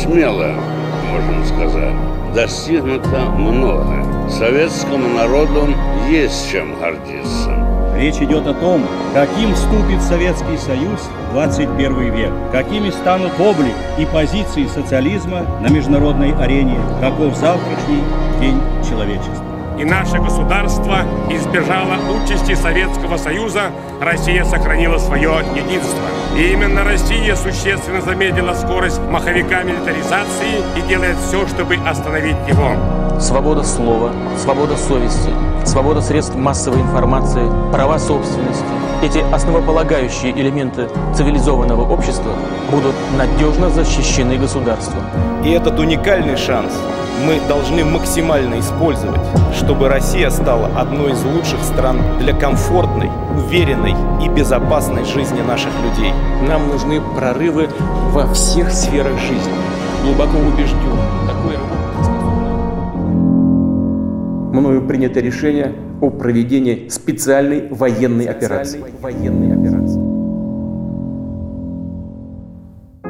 смело, можно сказать. Достигнуто много. Советскому народу есть чем гордиться. Речь идет о том, каким вступит Советский Союз в 21 век, какими станут облик и позиции социализма на международной арене, каков завтрашний день человечества и наше государство избежало участи Советского Союза, Россия сохранила свое единство. И именно Россия существенно замедлила скорость маховика милитаризации и делает все, чтобы остановить его. Свобода слова, свобода совести, свобода средств массовой информации, права собственности. Эти основополагающие элементы цивилизованного общества будут надежно защищены государством. И этот уникальный шанс мы должны максимально использовать, чтобы Россия стала одной из лучших стран для комфортной, уверенной и безопасной жизни наших людей. Нам нужны прорывы во всех сферах жизни. Глубоко убежден, принято решение о проведении специальной военной операции. Военной операции.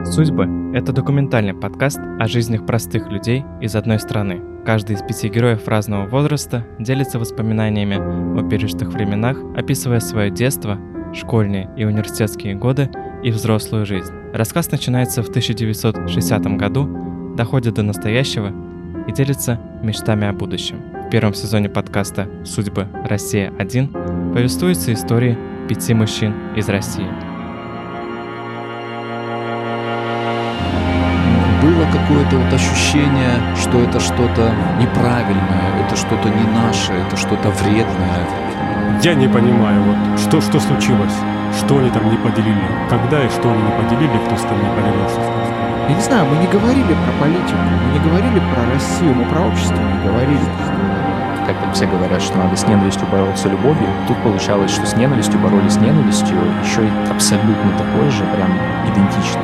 «Судьбы» — это документальный подкаст о жизнях простых людей из одной страны. Каждый из пяти героев разного возраста делится воспоминаниями о пережитых временах, описывая свое детство, школьные и университетские годы и взрослую жизнь. Рассказ начинается в 1960 году, доходит до настоящего и делится мечтами о будущем. В первом сезоне подкаста «Судьбы. Россия-1» повествуются истории пяти мужчин из России – было какое-то вот ощущение, что это что-то неправильное, это что-то не наше, это что-то вредное. Я не понимаю, вот что, что случилось, что они там не поделили, когда и что они не поделили, кто с кем не поделился. Я не знаю, мы не говорили про политику, мы не говорили про Россию, мы про общество не говорили. Как там все говорят, что надо с ненавистью бороться любовью, тут получалось, что с ненавистью боролись с ненавистью, еще и абсолютно такой же, прям идентичный.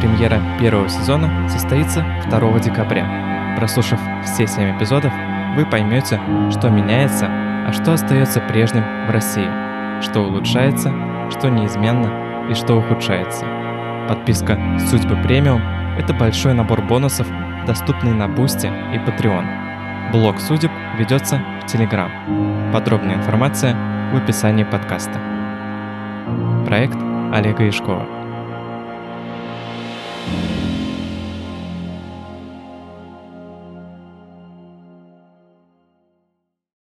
Премьера первого сезона состоится 2 декабря. Прослушав все 7 эпизодов, вы поймете, что меняется, а что остается прежним в России, что улучшается, что неизменно и что ухудшается. Подписка «Судьбы премиум» — это большой набор бонусов, доступный на Boosty и Patreon. Блог судеб ведется в Telegram. Подробная информация в описании подкаста. Проект Олега Ишкова.